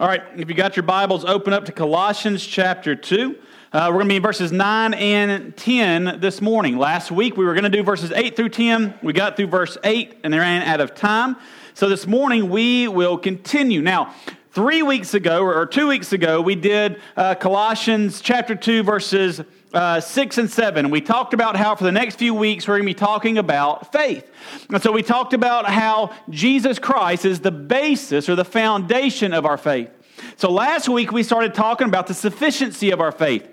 All right, if you got your Bibles, open up to Colossians chapter 2. Uh, we're going to be in verses 9 and 10 this morning. Last week we were going to do verses 8 through 10. We got through verse 8 and they ran out of time. So this morning we will continue. Now, three weeks ago, or two weeks ago, we did uh, Colossians chapter 2, verses uh, 6 and 7. We talked about how for the next few weeks we're going to be talking about faith. And so we talked about how Jesus Christ is the basis or the foundation of our faith. So last week we started talking about the sufficiency of our faith.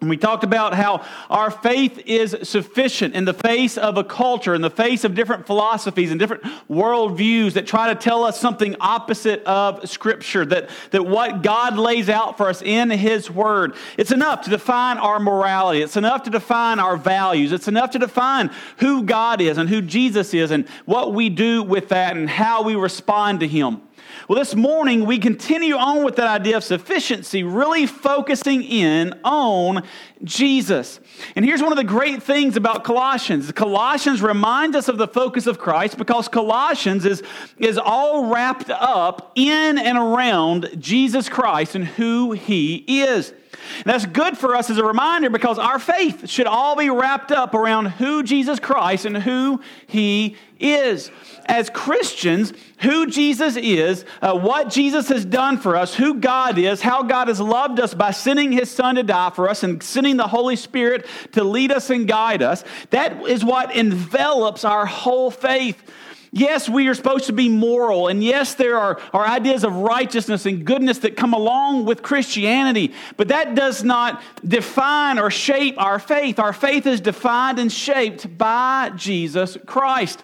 And we talked about how our faith is sufficient in the face of a culture, in the face of different philosophies and different worldviews that try to tell us something opposite of Scripture, that, that what God lays out for us in His Word, it's enough to define our morality. It's enough to define our values. It's enough to define who God is and who Jesus is and what we do with that and how we respond to Him. Well, this morning we continue on with that idea of sufficiency, really focusing in on Jesus. And here's one of the great things about Colossians Colossians reminds us of the focus of Christ because Colossians is, is all wrapped up in and around Jesus Christ and who he is. And that's good for us as a reminder because our faith should all be wrapped up around who Jesus Christ and who he is as Christians who Jesus is, uh, what Jesus has done for us, who God is, how God has loved us by sending his Son to die for us and sending the Holy Spirit to lead us and guide us. That is what envelops our whole faith. Yes, we are supposed to be moral, and yes, there are, are ideas of righteousness and goodness that come along with Christianity, but that does not define or shape our faith. Our faith is defined and shaped by Jesus Christ.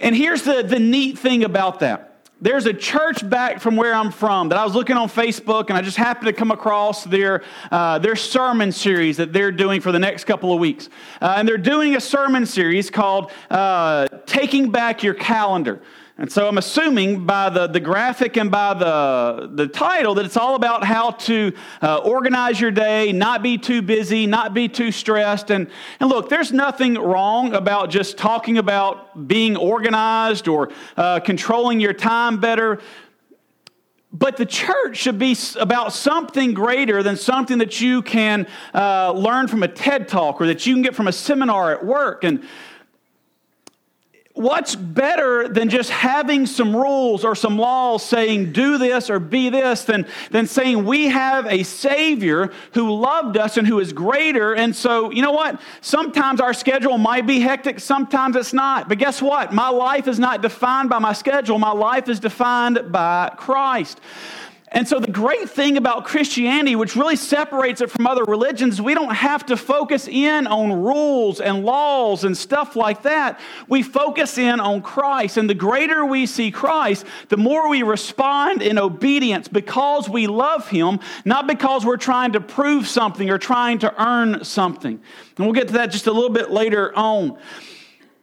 And here's the, the neat thing about that. There's a church back from where I'm from that I was looking on Facebook and I just happened to come across their, uh, their sermon series that they're doing for the next couple of weeks. Uh, and they're doing a sermon series called uh, Taking Back Your Calendar. And so I'm assuming by the, the graphic and by the, the title that it's all about how to uh, organize your day, not be too busy, not be too stressed. And, and look, there's nothing wrong about just talking about being organized or uh, controlling your time better. But the church should be about something greater than something that you can uh, learn from a TED talk or that you can get from a seminar at work. And what's better than just having some rules or some laws saying do this or be this than, than saying we have a Savior who loved us and who is greater. And so, you know what? Sometimes our schedule might be hectic, sometimes it's not. But guess what? My life is not defined by my schedule, my life is defined by Christ. And so, the great thing about Christianity, which really separates it from other religions, we don't have to focus in on rules and laws and stuff like that. We focus in on Christ. And the greater we see Christ, the more we respond in obedience because we love Him, not because we're trying to prove something or trying to earn something. And we'll get to that just a little bit later on.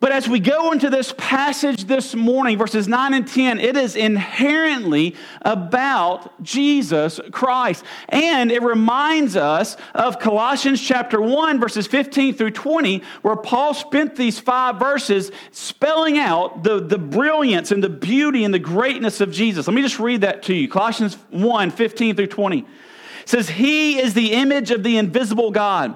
But as we go into this passage this morning, verses 9 and 10, it is inherently about Jesus Christ. And it reminds us of Colossians chapter 1, verses 15 through 20, where Paul spent these five verses spelling out the, the brilliance and the beauty and the greatness of Jesus. Let me just read that to you. Colossians 1, 15 through 20. It says, He is the image of the invisible God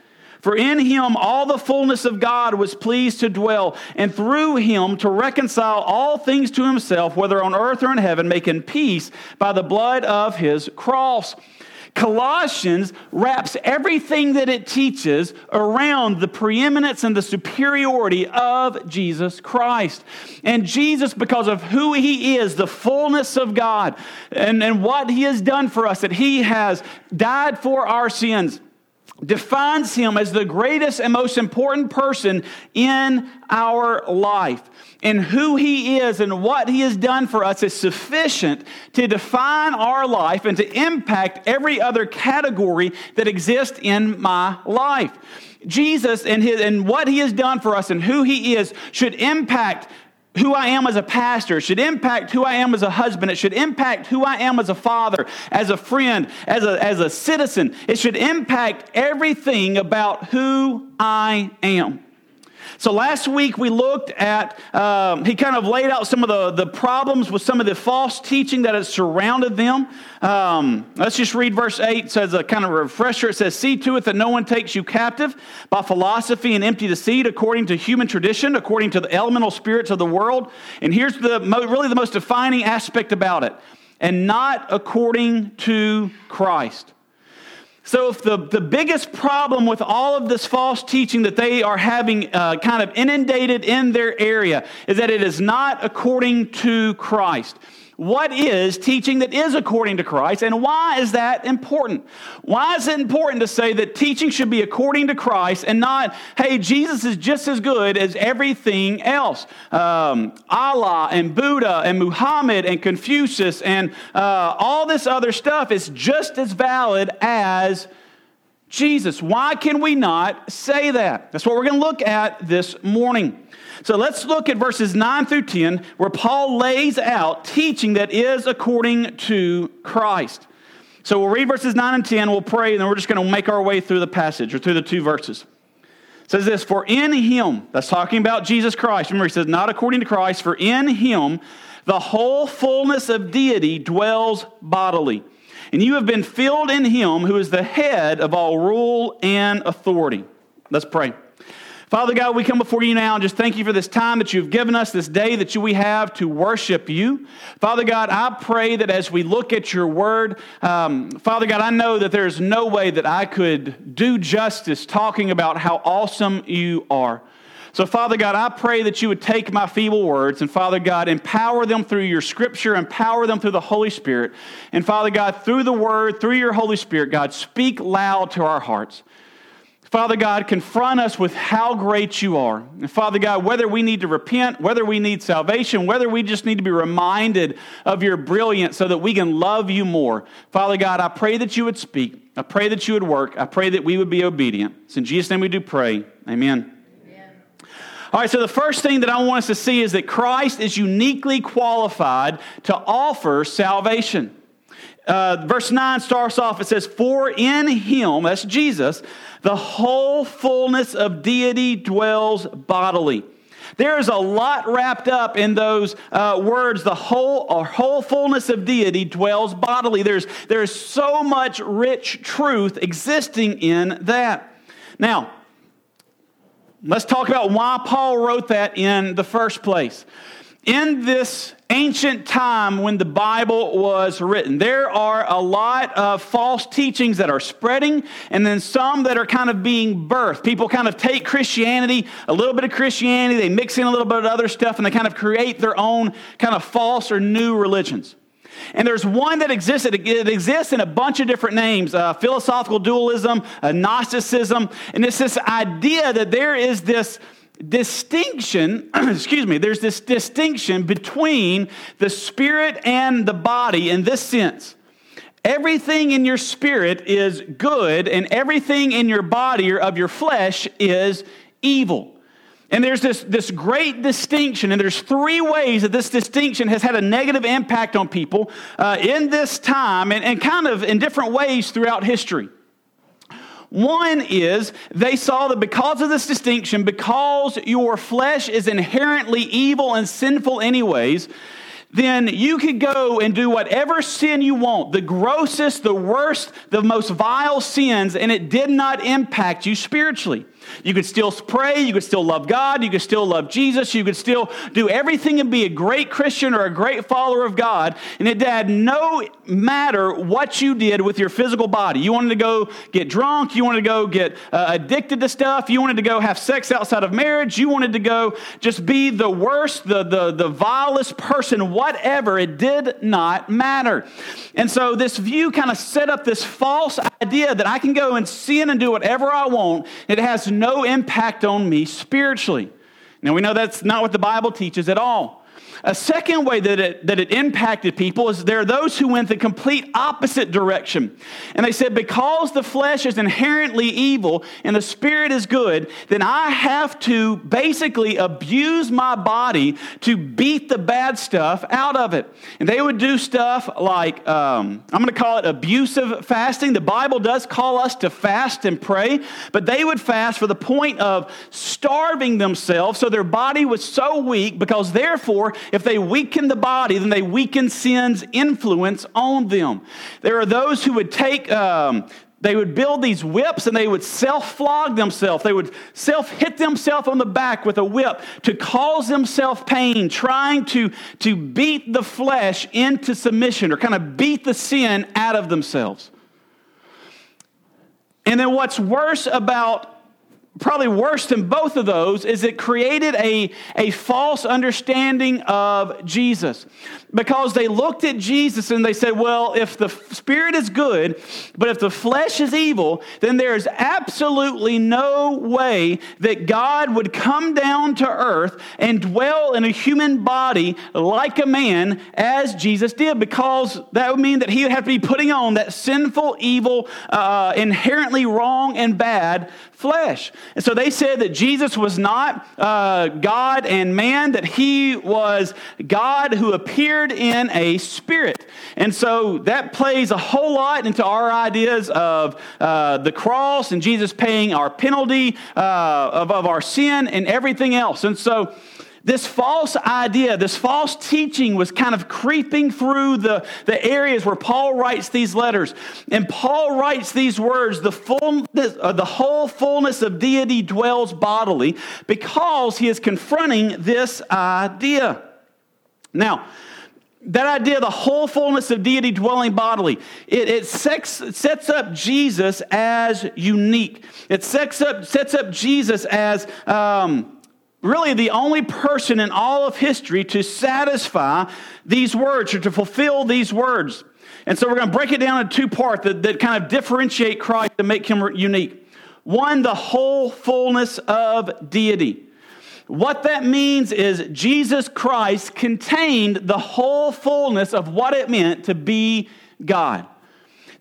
For in him all the fullness of God was pleased to dwell, and through him to reconcile all things to himself, whether on earth or in heaven, making peace by the blood of his cross. Colossians wraps everything that it teaches around the preeminence and the superiority of Jesus Christ. And Jesus, because of who he is, the fullness of God, and, and what he has done for us, that he has died for our sins defines him as the greatest and most important person in our life. And who he is and what he has done for us is sufficient to define our life and to impact every other category that exists in my life. Jesus and, his, and what he has done for us and who he is should impact who I am as a pastor. It should impact who I am as a husband. It should impact who I am as a father, as a friend, as a, as a citizen. It should impact everything about who I am. So last week we looked at, um, he kind of laid out some of the, the problems with some of the false teaching that has surrounded them. Um, let's just read verse 8. It says a kind of refresher. It says, See to it that no one takes you captive by philosophy and empty deceit according to human tradition, according to the elemental spirits of the world. And here's the really the most defining aspect about it and not according to Christ. So, if the, the biggest problem with all of this false teaching that they are having uh, kind of inundated in their area is that it is not according to Christ what is teaching that is according to Christ, and why is that important? Why is it important to say that teaching should be according to Christ and not, hey, Jesus is just as good as everything else? Um, Allah and Buddha and Muhammad and Confucius and uh, all this other stuff is just as valid as Jesus. Why can we not say that? That's what we're going to look at this morning. So let's look at verses 9 through 10, where Paul lays out teaching that is according to Christ. So we'll read verses 9 and 10, we'll pray, and then we're just going to make our way through the passage or through the two verses. It says this For in him, that's talking about Jesus Christ. Remember, he says, Not according to Christ, for in him the whole fullness of deity dwells bodily. And you have been filled in him who is the head of all rule and authority. Let's pray. Father God, we come before you now and just thank you for this time that you've given us, this day that we have to worship you. Father God, I pray that as we look at your word, um, Father God, I know that there's no way that I could do justice talking about how awesome you are. So, Father God, I pray that you would take my feeble words and, Father God, empower them through your scripture, empower them through the Holy Spirit. And, Father God, through the word, through your Holy Spirit, God, speak loud to our hearts. Father God, confront us with how great you are. And Father God, whether we need to repent, whether we need salvation, whether we just need to be reminded of your brilliance so that we can love you more. Father God, I pray that you would speak. I pray that you would work. I pray that we would be obedient. It's in Jesus' name we do pray. Amen. All right, so the first thing that I want us to see is that Christ is uniquely qualified to offer salvation. Uh, verse 9 starts off, it says, For in him, that's Jesus, the whole fullness of deity dwells bodily. There is a lot wrapped up in those uh, words. The whole or whole fullness of deity dwells bodily. There's there's so much rich truth existing in that. Now, let's talk about why Paul wrote that in the first place in this ancient time when the Bible was written, there are a lot of false teachings that are spreading, and then some that are kind of being birthed. People kind of take Christianity, a little bit of Christianity, they mix in a little bit of other stuff, and they kind of create their own kind of false or new religions. And there's one that exists, it exists in a bunch of different names uh, philosophical dualism, uh, Gnosticism, and it's this idea that there is this distinction, excuse me, there's this distinction between the spirit and the body in this sense. Everything in your spirit is good, and everything in your body or of your flesh is evil. And there's this, this great distinction, and there's three ways that this distinction has had a negative impact on people uh, in this time and, and kind of in different ways throughout history. One is they saw that because of this distinction, because your flesh is inherently evil and sinful, anyways, then you could go and do whatever sin you want, the grossest, the worst, the most vile sins, and it did not impact you spiritually. You could still pray. You could still love God. You could still love Jesus. You could still do everything and be a great Christian or a great follower of God. And it had no matter what you did with your physical body. You wanted to go get drunk. You wanted to go get uh, addicted to stuff. You wanted to go have sex outside of marriage. You wanted to go just be the worst, the, the, the vilest person, whatever. It did not matter. And so this view kind of set up this false idea that I can go and sin and do whatever I want. It has no impact on me spiritually. Now we know that's not what the Bible teaches at all. A second way that it, that it impacted people is there are those who went the complete opposite direction. And they said, because the flesh is inherently evil and the spirit is good, then I have to basically abuse my body to beat the bad stuff out of it. And they would do stuff like, um, I'm going to call it abusive fasting. The Bible does call us to fast and pray, but they would fast for the point of starving themselves so their body was so weak because therefore if they weaken the body, then they weaken sin's influence on them. There are those who would take um, they would build these whips and they would self flog themselves. They would self hit themselves on the back with a whip to cause themselves pain, trying to, to beat the flesh into submission or kind of beat the sin out of themselves. And then what's worse about probably worse than both of those is it created a, a false understanding of Jesus because they looked at Jesus and they said, well, if the spirit is good, but if the flesh is evil, then there's absolutely no way that God would come down to earth and dwell in a human body like a man as Jesus did, because that would mean that he would have to be putting on that sinful, evil, uh, inherently wrong and bad flesh. And so they said that Jesus was not uh, God and man, that he was God who appeared in a spirit. And so that plays a whole lot into our ideas of uh, the cross and Jesus paying our penalty uh, of, of our sin and everything else. And so this false idea, this false teaching was kind of creeping through the, the areas where Paul writes these letters. And Paul writes these words the, full, uh, the whole fullness of deity dwells bodily because he is confronting this idea. Now, that idea, the whole fullness of deity dwelling bodily, it, it sets, sets up Jesus as unique. It sets up, sets up Jesus as um, really the only person in all of history to satisfy these words or to fulfill these words. And so we're going to break it down in two parts that, that kind of differentiate Christ and make him unique. One, the whole fullness of deity. What that means is Jesus Christ contained the whole fullness of what it meant to be God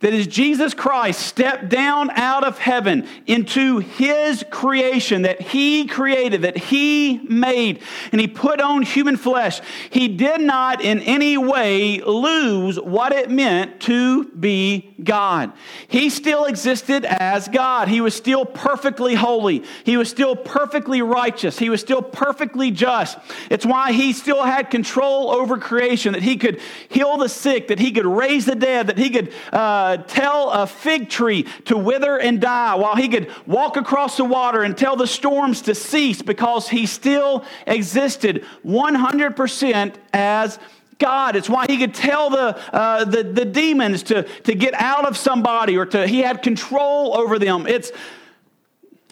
that as Jesus Christ stepped down out of heaven into his creation that he created, that he made, and he put on human flesh, he did not in any way lose what it meant to be God. He still existed as God. He was still perfectly holy. He was still perfectly righteous. He was still perfectly just. It's why he still had control over creation, that he could heal the sick, that he could raise the dead, that he could. Uh, uh, tell a fig tree to wither and die, while he could walk across the water and tell the storms to cease because he still existed 100% as God. It's why he could tell the, uh, the, the demons to, to get out of somebody or to, he had control over them. It's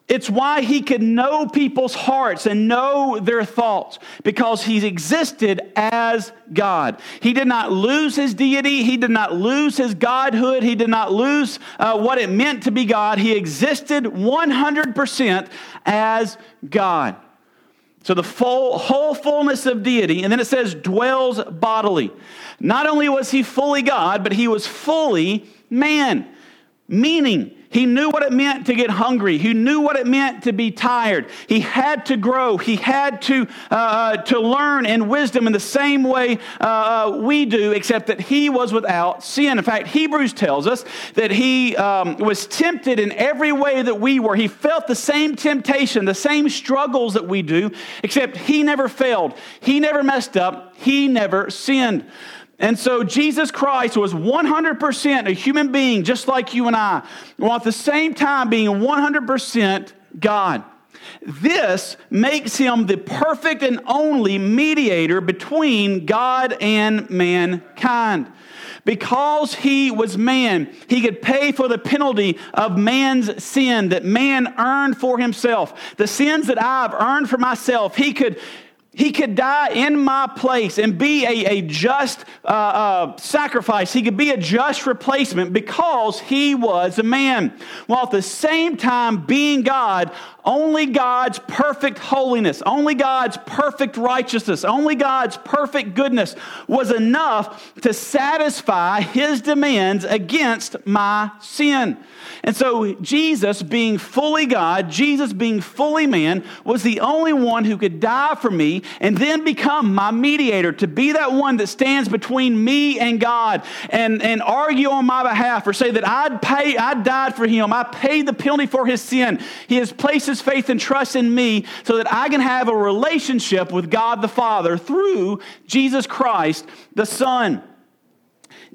it's why he could know people's hearts and know their thoughts because he existed as God. He did not lose his deity. He did not lose his godhood. He did not lose uh, what it meant to be God. He existed 100% as God. So the full, whole fullness of deity, and then it says dwells bodily. Not only was he fully God, but he was fully man, meaning he knew what it meant to get hungry. He knew what it meant to be tired. He had to grow. He had to, uh, uh, to learn in wisdom in the same way uh, uh, we do, except that he was without sin. In fact, Hebrews tells us that he um, was tempted in every way that we were. He felt the same temptation, the same struggles that we do, except he never failed. He never messed up. He never sinned. And so Jesus Christ was 100% a human being, just like you and I, while at the same time being 100% God. This makes him the perfect and only mediator between God and mankind. Because he was man, he could pay for the penalty of man's sin that man earned for himself. The sins that I've earned for myself, he could he could die in my place and be a, a just uh, uh, sacrifice. He could be a just replacement because he was a man. While at the same time being God, only God's perfect holiness, only God's perfect righteousness, only God's perfect goodness was enough to satisfy his demands against my sin. And so, Jesus, being fully God, Jesus being fully man, was the only one who could die for me and then become my mediator, to be that one that stands between me and God and, and argue on my behalf or say that I'd pay, I died for him, I paid the penalty for his sin. He has placed his faith and trust in me so that I can have a relationship with God the Father through Jesus Christ the Son.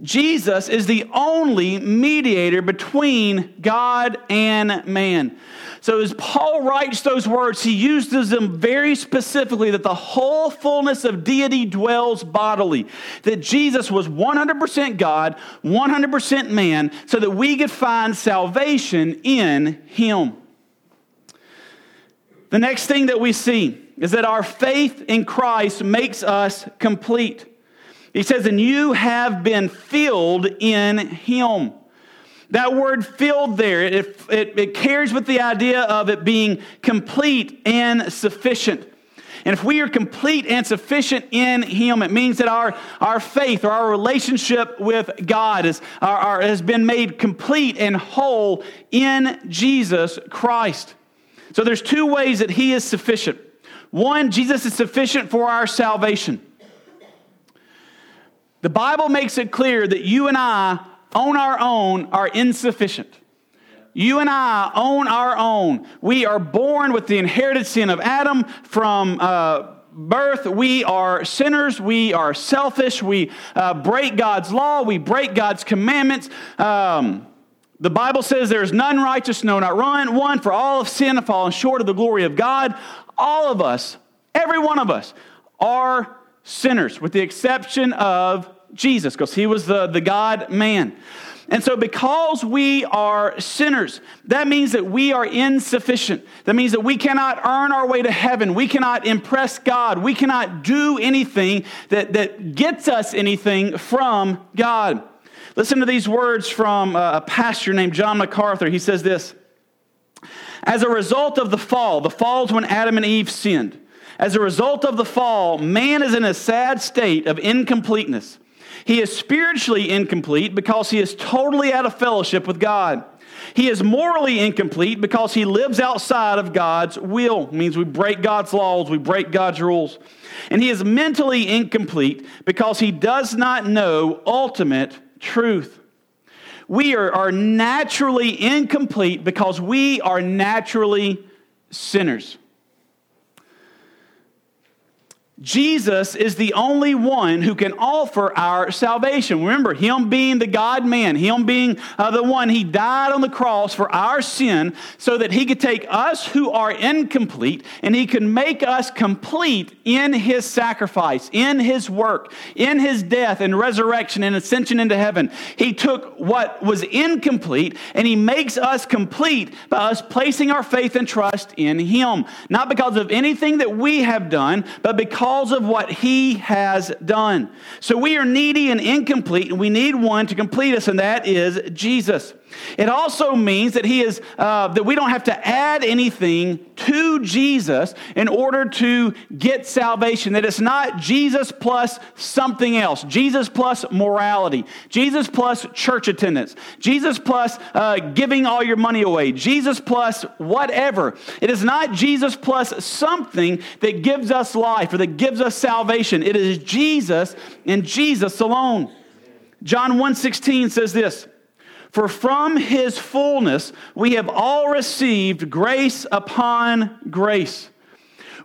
Jesus is the only mediator between God and man. So, as Paul writes those words, he uses them very specifically that the whole fullness of deity dwells bodily. That Jesus was 100% God, 100% man, so that we could find salvation in him. The next thing that we see is that our faith in Christ makes us complete. He says, and you have been filled in him. That word filled there, it, it, it, carries with the idea of it being complete and sufficient. And if we are complete and sufficient in Him, it means that our, our faith or our relationship with God is, our, our, has been made complete and whole in Jesus Christ. So there's two ways that He is sufficient. One, Jesus is sufficient for our salvation. The Bible makes it clear that you and I, on our own, are insufficient. You and I own our own. We are born with the inherited sin of Adam from uh, birth. We are sinners. We are selfish. We uh, break God's law. We break God's commandments. Um, the Bible says there is none righteous, no, not one. One, for all of sin and fallen short of the glory of God. All of us, every one of us, are sinners, with the exception of Jesus, because he was the, the God man. And so, because we are sinners, that means that we are insufficient. That means that we cannot earn our way to heaven. We cannot impress God. We cannot do anything that, that gets us anything from God. Listen to these words from uh, a pastor named John MacArthur. He says this As a result of the fall, the fall is when Adam and Eve sinned. As a result of the fall, man is in a sad state of incompleteness. He is spiritually incomplete because he is totally out of fellowship with God. He is morally incomplete because he lives outside of God's will. It means we break God's laws, we break God's rules. And he is mentally incomplete because he does not know ultimate truth. We are, are naturally incomplete because we are naturally sinners. Jesus is the only one who can offer our salvation. Remember, Him being the God man, Him being uh, the one, He died on the cross for our sin so that He could take us who are incomplete and He can make us complete in His sacrifice, in His work, in His death and resurrection and ascension into heaven. He took what was incomplete and He makes us complete by us placing our faith and trust in Him. Not because of anything that we have done, but because because of what he has done. So we are needy and incomplete, and we need one to complete us, and that is Jesus. It also means that he is uh, that we don't have to add anything to Jesus in order to get salvation. That it's not Jesus plus something else. Jesus plus morality. Jesus plus church attendance. Jesus plus uh, giving all your money away. Jesus plus whatever. It is not Jesus plus something that gives us life or that gives us salvation. It is Jesus and Jesus alone. John 1:16 says this. For from his fullness we have all received grace upon grace.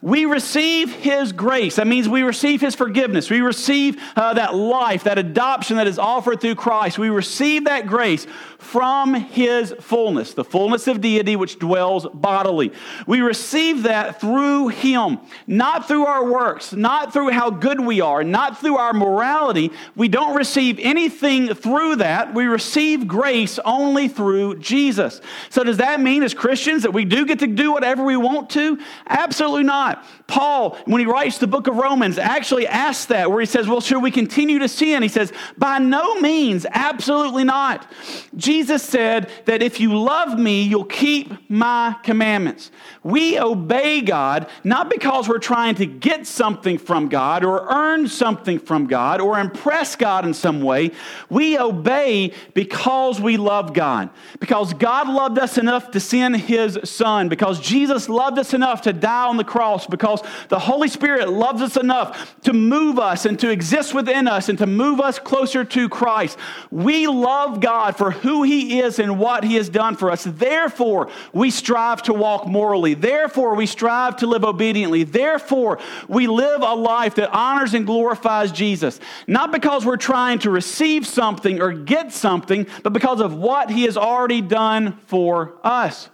We receive His grace. That means we receive His forgiveness. We receive uh, that life, that adoption that is offered through Christ. We receive that grace from His fullness, the fullness of deity which dwells bodily. We receive that through Him, not through our works, not through how good we are, not through our morality. We don't receive anything through that. We receive grace only through Jesus. So, does that mean as Christians that we do get to do whatever we want to? Absolutely not. Paul, when he writes the book of Romans, actually asks that, where he says, Well, should we continue to sin? He says, By no means, absolutely not. Jesus said that if you love me, you'll keep my commandments. We obey God not because we're trying to get something from God or earn something from God or impress God in some way. We obey because we love God. Because God loved us enough to send his son. Because Jesus loved us enough to die on the cross. Because the Holy Spirit loves us enough to move us and to exist within us and to move us closer to Christ. We love God for who he is and what he has done for us. Therefore, we strive to walk morally. Therefore, we strive to live obediently. Therefore, we live a life that honors and glorifies Jesus. Not because we're trying to receive something or get something, but because of what he has already done for us.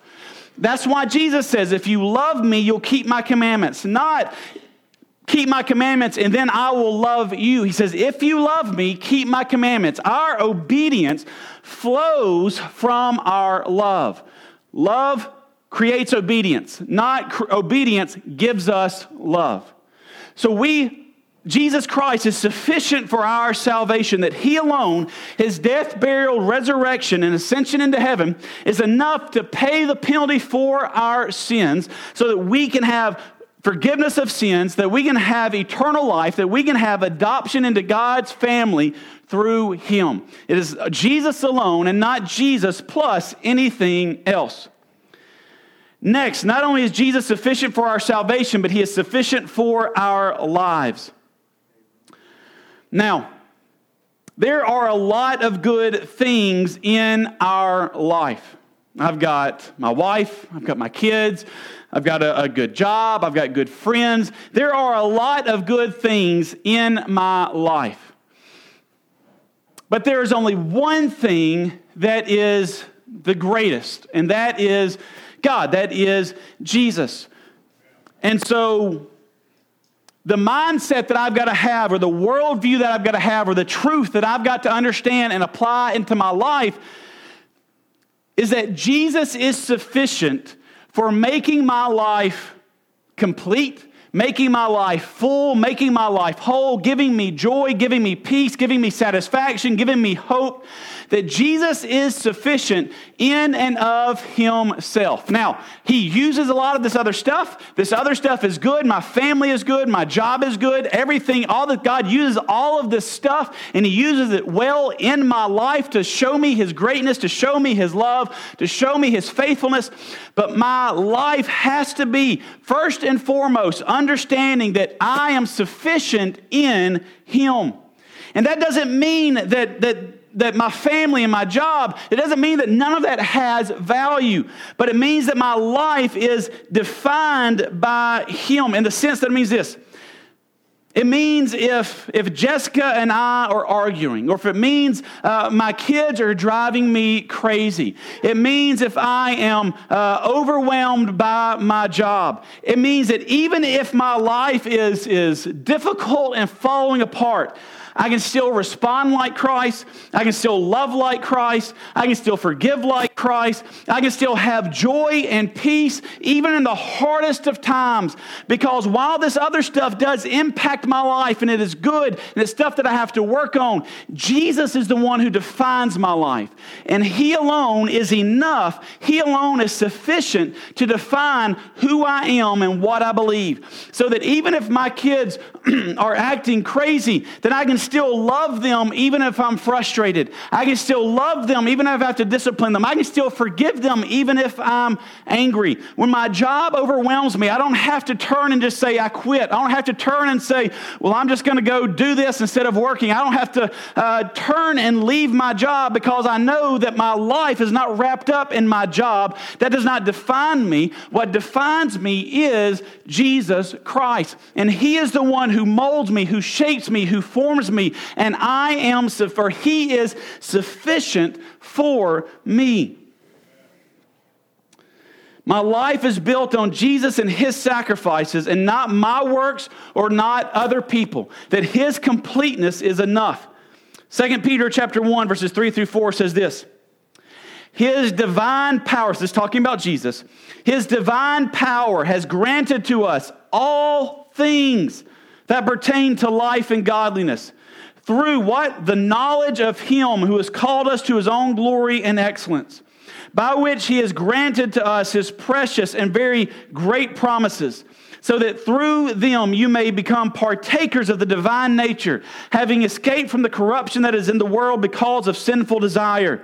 That's why Jesus says, If you love me, you'll keep my commandments. Not keep my commandments and then I will love you. He says, If you love me, keep my commandments. Our obedience flows from our love. Love creates obedience, not cr- obedience gives us love. So we Jesus Christ is sufficient for our salvation, that He alone, His death, burial, resurrection, and ascension into heaven, is enough to pay the penalty for our sins so that we can have forgiveness of sins, that we can have eternal life, that we can have adoption into God's family through Him. It is Jesus alone and not Jesus plus anything else. Next, not only is Jesus sufficient for our salvation, but He is sufficient for our lives. Now, there are a lot of good things in our life. I've got my wife, I've got my kids, I've got a, a, good job, I've got good friends. There are a lot of good things in my life. But there is only one thing that is the greatest, and that is God, that is Jesus. And so, the mindset that I've got to have, or the worldview that I've got to have, or the truth that I've got to understand and apply into my life is that Jesus is sufficient for making my life complete, making my life full, making my life whole, giving me joy, giving me peace, giving me satisfaction, giving me hope that Jesus is sufficient in and of himself. Now, he uses a lot of this other stuff. This other stuff is good. My family is good. My job is good. Everything, all that God uses all of this stuff, and he uses it well in my life to show me his greatness, to show me his love, to show me his faithfulness. But my life has to be, first and foremost, understanding that I am sufficient in him. And that doesn't mean that, that that my family and my job, it doesn't mean that none of that has value, but it means that my life is defined by Him in the sense that it means this. It means if, if Jessica and I are arguing, or if it means uh, my kids are driving me crazy. It means if I am uh, overwhelmed by my job. It means that even if my life is, is difficult and falling apart, I can still respond like Christ. I can still love like Christ. I can still forgive like Christ. I can still have joy and peace even in the hardest of times. Because while this other stuff does impact my life and it is good and it's stuff that I have to work on, Jesus is the one who defines my life. And He alone is enough. He alone is sufficient to define who I am and what I believe. So that even if my kids are acting crazy, that I can still love them even if I'm frustrated. I can still love them even if I have to discipline them. I can still forgive them even if I'm angry. When my job overwhelms me, I don't have to turn and just say, I quit. I don't have to turn and say, well, I'm just going to go do this instead of working. I don't have to uh, turn and leave my job because I know that my life is not wrapped up in my job. That does not define me. What defines me is Jesus Christ. And He is the one who molds me, who shapes me, who forms me. Me, and I am, for He is sufficient for me. My life is built on Jesus and his sacrifices and not my works or not other people. That his completeness is enough. 2 Peter chapter 1 verses 3 through 4 says this. His divine power, so this is talking about Jesus, his divine power has granted to us all things that pertain to life and godliness through what? The knowledge of him who has called us to his own glory and excellence by which he has granted to us his precious and very great promises, so that through them you may become partakers of the divine nature, having escaped from the corruption that is in the world because of sinful desire.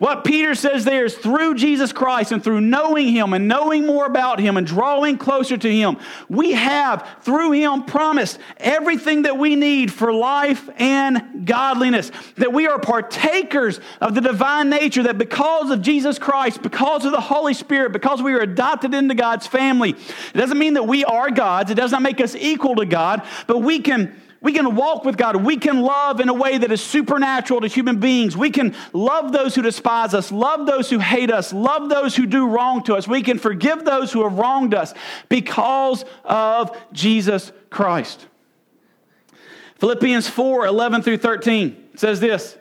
What Peter says there is through Jesus Christ and through knowing Him and knowing more about Him and drawing closer to Him, we have through Him promised everything that we need for life and godliness. That we are partakers of the divine nature, that because of Jesus Christ, because of the Holy Spirit, because we are adopted into God's family, it doesn't mean that we are God's, it does not make us equal to God, but we can we can walk with God. We can love in a way that is supernatural to human beings. We can love those who despise us, love those who hate us, love those who do wrong to us. We can forgive those who have wronged us because of Jesus Christ. Philippians 4 11 through 13 says this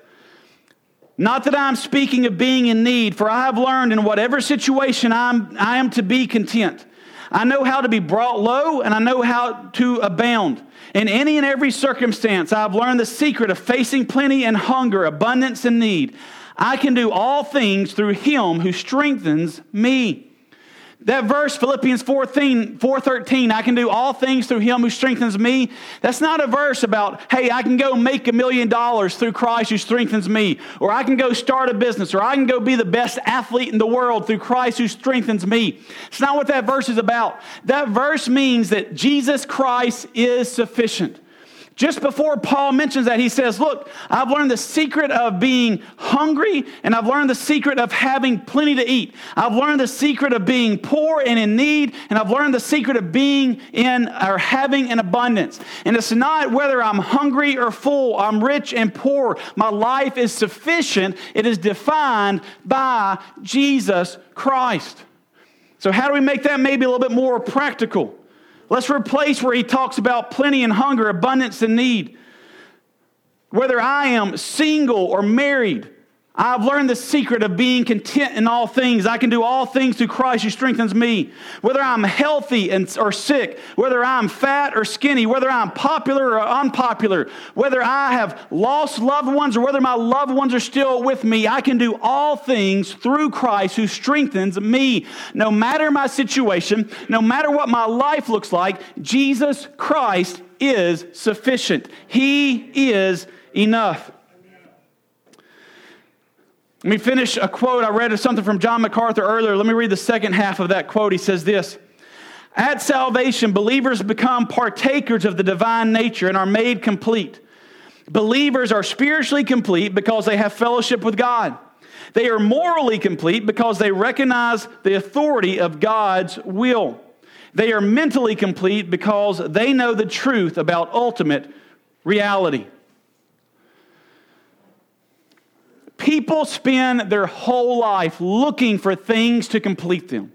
Not that I'm speaking of being in need, for I have learned in whatever situation I'm, I am to be content. I know how to be brought low, and I know how to abound. In any and every circumstance, I've learned the secret of facing plenty and hunger, abundance and need. I can do all things through him who strengthens me. That verse, Philippians 413, 413, I can do all things through him who strengthens me. That's not a verse about, hey, I can go make a million dollars through Christ who strengthens me, or I can go start a business, or I can go be the best athlete in the world through Christ who strengthens me. It's not what that verse is about. That verse means that Jesus Christ is sufficient. Just before Paul mentions that, he says, Look, I've learned the secret of being hungry, and I've learned the secret of having plenty to eat. I've learned the secret of being poor and in need, and I've learned the secret of being in or having an abundance. And it's not whether I'm hungry or full, I'm rich and poor. My life is sufficient. It is defined by Jesus Christ. So, how do we make that maybe a little bit more practical? Let's replace where he talks about plenty and hunger, abundance and need. Whether I am single or married, I've learned the secret of being content in all things. I can do all things through Christ who strengthens me. Whether I'm healthy and, or sick, whether I'm fat or skinny, whether I'm popular or unpopular, whether I have lost loved ones or whether my loved ones are still with me, I can do all things through Christ who strengthens me. No matter my situation, no matter what my life looks like, Jesus Christ is sufficient. He is enough. Let me finish a quote. I read something from John MacArthur earlier. Let me read the second half of that quote. He says this At salvation, believers become partakers of the divine nature and are made complete. Believers are spiritually complete because they have fellowship with God. They are morally complete because they recognize the authority of God's will. They are mentally complete because they know the truth about ultimate reality. People spend their whole life looking for things to complete them.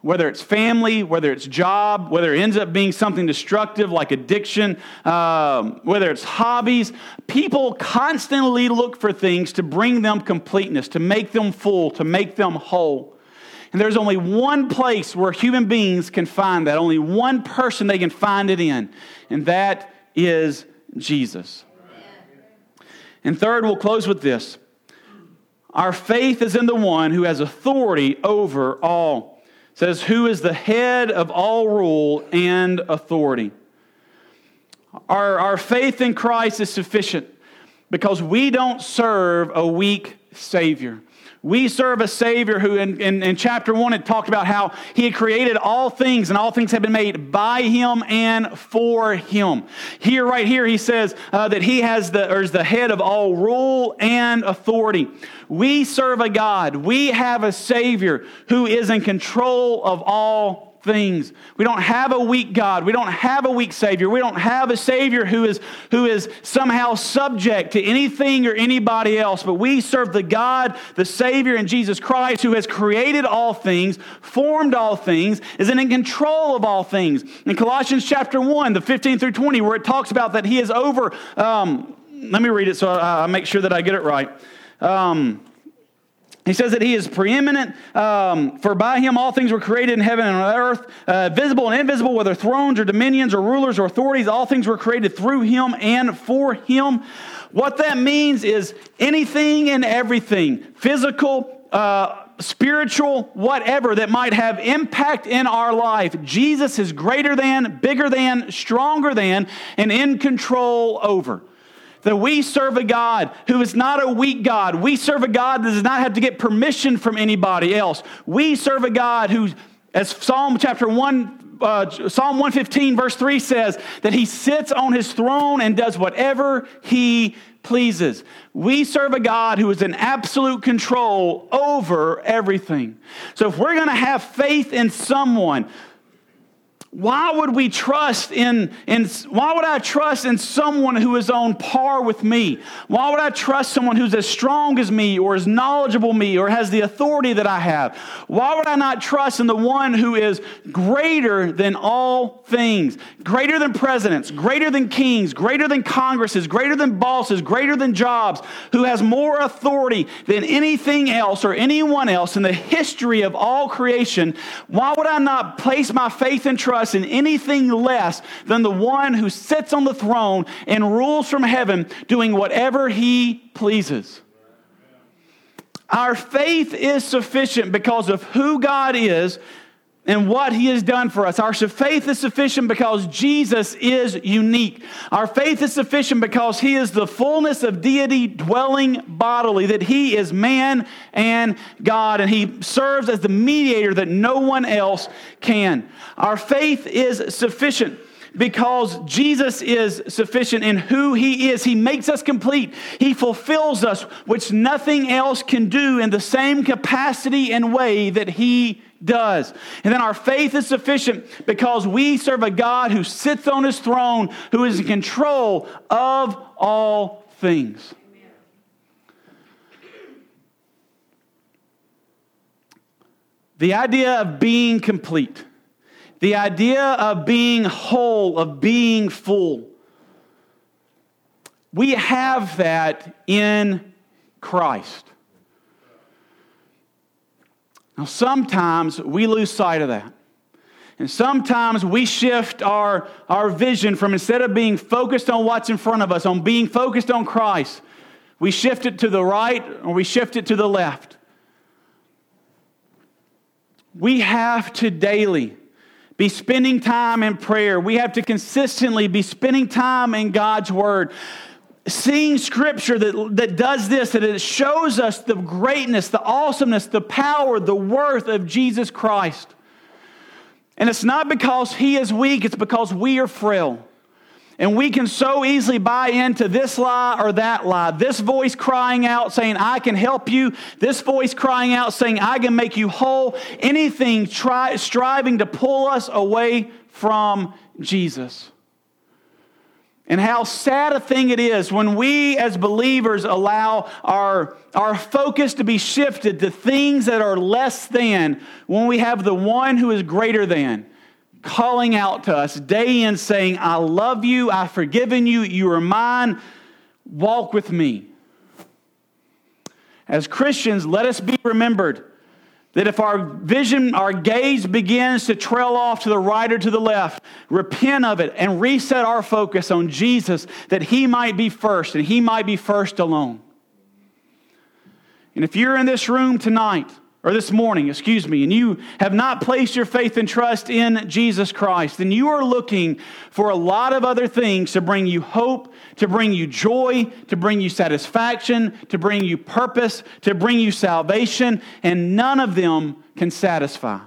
Whether it's family, whether it's job, whether it ends up being something destructive like addiction, um, whether it's hobbies, people constantly look for things to bring them completeness, to make them full, to make them whole. And there's only one place where human beings can find that, only one person they can find it in, and that is Jesus. And third, we'll close with this our faith is in the one who has authority over all. It says, who is the head of all rule and authority. Our, our faith in Christ is sufficient because we don't serve a weak Savior. We serve a Savior who, in, in, in, chapter 1, it talked about how He had created all things, and all things have been made by Him and for Him. Here, right here, He says uh, that He has the, or is the head of all rule and authority. We serve a God, we have a Savior who is in control of all things. We don't have a weak God. We don't have a weak Savior. We don't have a Savior who is, who is somehow subject to anything or anybody else. But we serve the God, the Savior in Jesus Christ, who has created all things, formed all things, is in control of all things. In Colossians chapter 1, the 15 through 20, where it talks about that He is over, um, let me read it so I, I, make sure that I get it right. Um, he says that he is preeminent, um, for by him all things were created in heaven and on earth, uh, visible and invisible, whether thrones or dominions or rulers or authorities, all things were created through him and for him. What that means is anything and everything, physical, uh, spiritual, whatever that might have impact in our life, Jesus is greater than, bigger than, stronger than, and in control over that we serve a God who is not a weak God. We serve a God that does not have to get permission from anybody else. We serve a God who, as Psalm chapter 1, uh, Psalm 115, verse 3 says, that he sits on his throne and does whatever he pleases. We serve a God who is in absolute control over everything. So if we're going to have faith in someone, why would we trust in, in why would I trust in someone who is on par with me? Why would I trust someone who's as strong as me or as knowledgeable me or has the authority that I have? Why would I not trust in the one who is greater than all things, greater than presidents, greater than kings, greater than congresses, greater than bosses, greater than jobs, who has more authority than anything else or anyone else in the history of all creation? Why would I not place my faith and trust trust in anything less than the one who sits on the throne and rules from heaven, doing whatever he pleases. Our faith is sufficient because of who God is and what he has done for us. Our faith is sufficient because Jesus is unique. Our faith is sufficient because he is the fullness of deity dwelling bodily, that he is man and God, and he serves as the mediator that no one else can. Our faith is sufficient because Jesus is sufficient in who he is. He makes us complete. He fulfills us, which nothing else can do in the same capacity and way that he does. And then our faith is sufficient because we serve a God who sits on his throne, who is in control of all things. The idea of being complete, the idea of being whole, of being full, we have that in Christ. Now, sometimes we lose sight of that. And sometimes we shift our, our vision from instead of being focused on what's in front of us, on being focused on Christ, we shift it to the right or we shift it to the left. We have to daily be spending time in prayer. We have to consistently be spending time in God's Word seeing scripture that, that does this, that it shows us the greatness, the awesomeness, the power, the worth of Jesus Christ. And it's not because he is weak, it's because we are frail. And we can so easily buy into this lie or that lie. This voice crying out saying, I can help you. This voice crying out saying, I can make you whole. Anything try, striving to pull us away from Jesus. And how sad a thing it is when we as believers allow our, our focus to be shifted to things that are less than when we have the one who is greater than calling out to us day in saying, I love you, I've forgiven you, you are mine, walk with me. As Christians, let us be remembered that if our vision, our gaze begins to trail off to the right or to the left, repent of it and reset our focus on Jesus that He might be first and He might be first alone. And if you're in this room tonight, or this morning, excuse me, and you have not placed your faith and trust in Jesus Christ, then you are looking for a lot of other things to bring you hope, to bring you joy, to bring you satisfaction, to bring you purpose, to bring you salvation, and none of them can satisfy.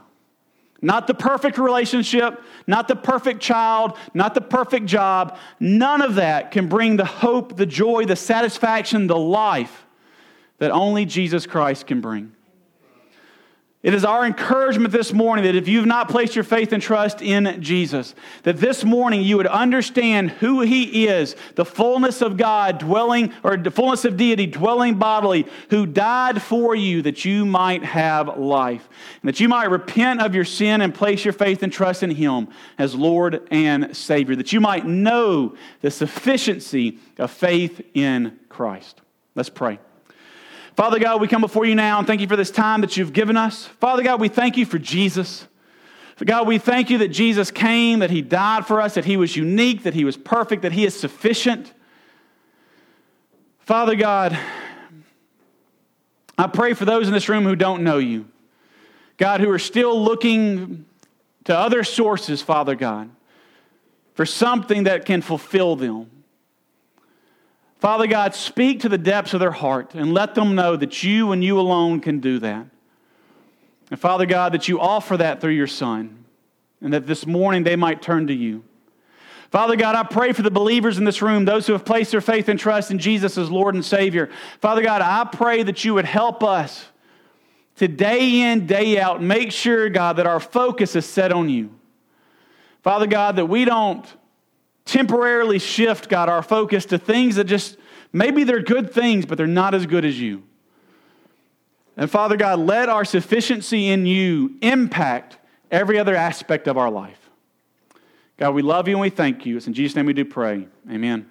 Not the perfect relationship, not the perfect child, not the perfect job. None of that can bring the hope, the joy, the satisfaction, the life that only Jesus Christ can bring. It is our encouragement this morning that if you've not placed your faith and trust in Jesus, that this morning you would understand who He is, the fullness of God dwelling, or the fullness of deity dwelling bodily, who died for you that you might have life, and that you might repent of your sin and place your faith and trust in Him as Lord and Savior, that you might know the sufficiency of faith in Christ. Let's pray. Father God, we come before you now and thank you for this time that you've given us. Father God, we thank you for Jesus. God, we thank you that Jesus came, that he died for us, that he was unique, that he was perfect, that he is sufficient. Father God, I pray for those in this room who don't know you. God, who are still looking to other sources, Father God, for something that can fulfill them. Father God, speak to the depths of their heart and let them know that you and you alone can do that. And Father God, that you offer that through your Son, and that this morning they might turn to you. Father God, I pray for the believers in this room, those who have placed their faith and trust in Jesus as Lord and Savior. Father God, I pray that you would help us to day in, day out, make sure, God, that our focus is set on you. Father God, that we don't temporarily shift, God, our focus to things that just maybe they're good things, but they're not as good as you. And Father God, let our sufficiency in you impact every other aspect of our life. God, we love you and we thank you. It's in Jesus' name we do pray. Amen.